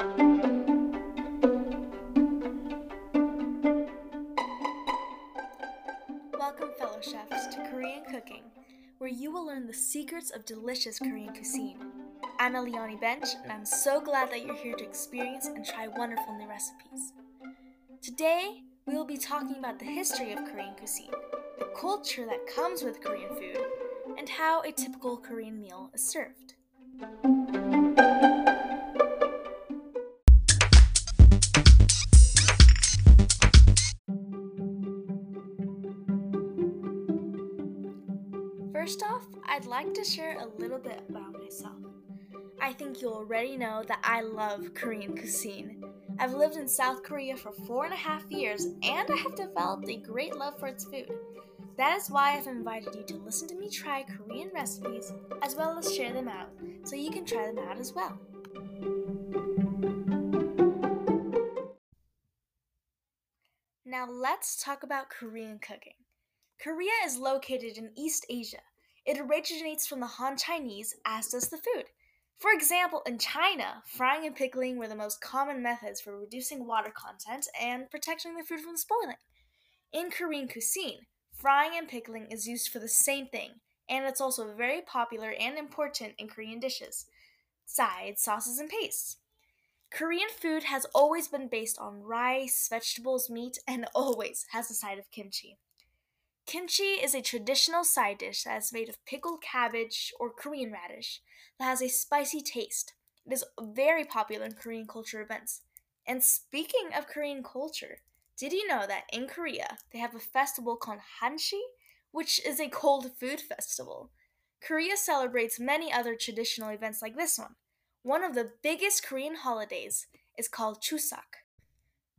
Welcome, fellow chefs, to Korean Cooking, where you will learn the secrets of delicious Korean cuisine. I'm Eliani Bench, and I'm so glad that you're here to experience and try wonderful new recipes. Today, we will be talking about the history of Korean cuisine, the culture that comes with Korean food, and how a typical Korean meal is served. First off, I'd like to share a little bit about myself. I think you already know that I love Korean cuisine. I've lived in South Korea for four and a half years, and I have developed a great love for its food. That is why I've invited you to listen to me try Korean recipes, as well as share them out, so you can try them out as well. Now let's talk about Korean cooking. Korea is located in East Asia. It originates from the Han Chinese, as does the food. For example, in China, frying and pickling were the most common methods for reducing water content and protecting the food from spoiling. In Korean cuisine, frying and pickling is used for the same thing, and it's also very popular and important in Korean dishes sides, sauces, and pastes. Korean food has always been based on rice, vegetables, meat, and always has a side of kimchi. Kimchi is a traditional side dish that is made of pickled cabbage or Korean radish that has a spicy taste. It is very popular in Korean culture events. And speaking of Korean culture, did you know that in Korea they have a festival called Hanshi, which is a cold food festival? Korea celebrates many other traditional events like this one. One of the biggest Korean holidays is called Chuseok.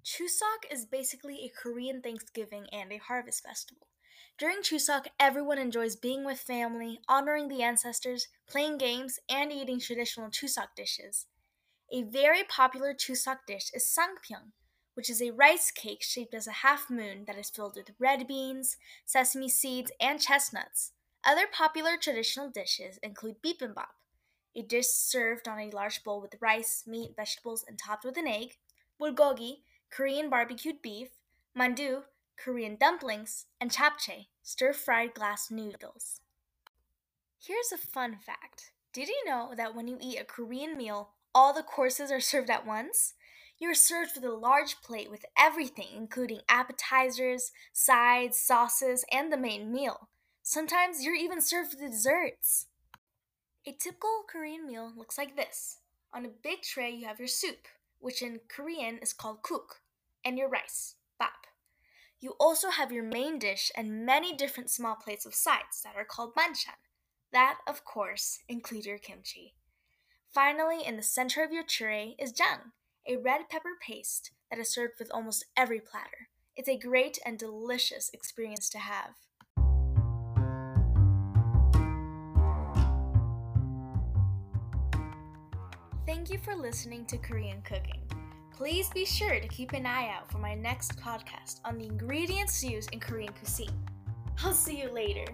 Chuseok is basically a Korean Thanksgiving and a harvest festival. During Chuseok, everyone enjoys being with family, honoring the ancestors, playing games, and eating traditional Chuseok dishes. A very popular Chuseok dish is songpyeon, which is a rice cake shaped as a half moon that is filled with red beans, sesame seeds, and chestnuts. Other popular traditional dishes include bibimbap, a dish served on a large bowl with rice, meat, vegetables, and topped with an egg, bulgogi, Korean barbecued beef, mandu, Korean dumplings, and japchae, stir fried glass noodles. Here's a fun fact Did you know that when you eat a Korean meal, all the courses are served at once? You're served with a large plate with everything, including appetizers, sides, sauces, and the main meal. Sometimes you're even served with desserts. A typical Korean meal looks like this. On a big tray, you have your soup, which in Korean is called kuk, and your rice, bap. You also have your main dish and many different small plates of sides that are called banchan. That, of course, include your kimchi. Finally, in the center of your tray is jang, a red pepper paste that is served with almost every platter. It's a great and delicious experience to have. Thank you for listening to Korean Cooking. Please be sure to keep an eye out for my next podcast on the ingredients used in Korean cuisine. I'll see you later.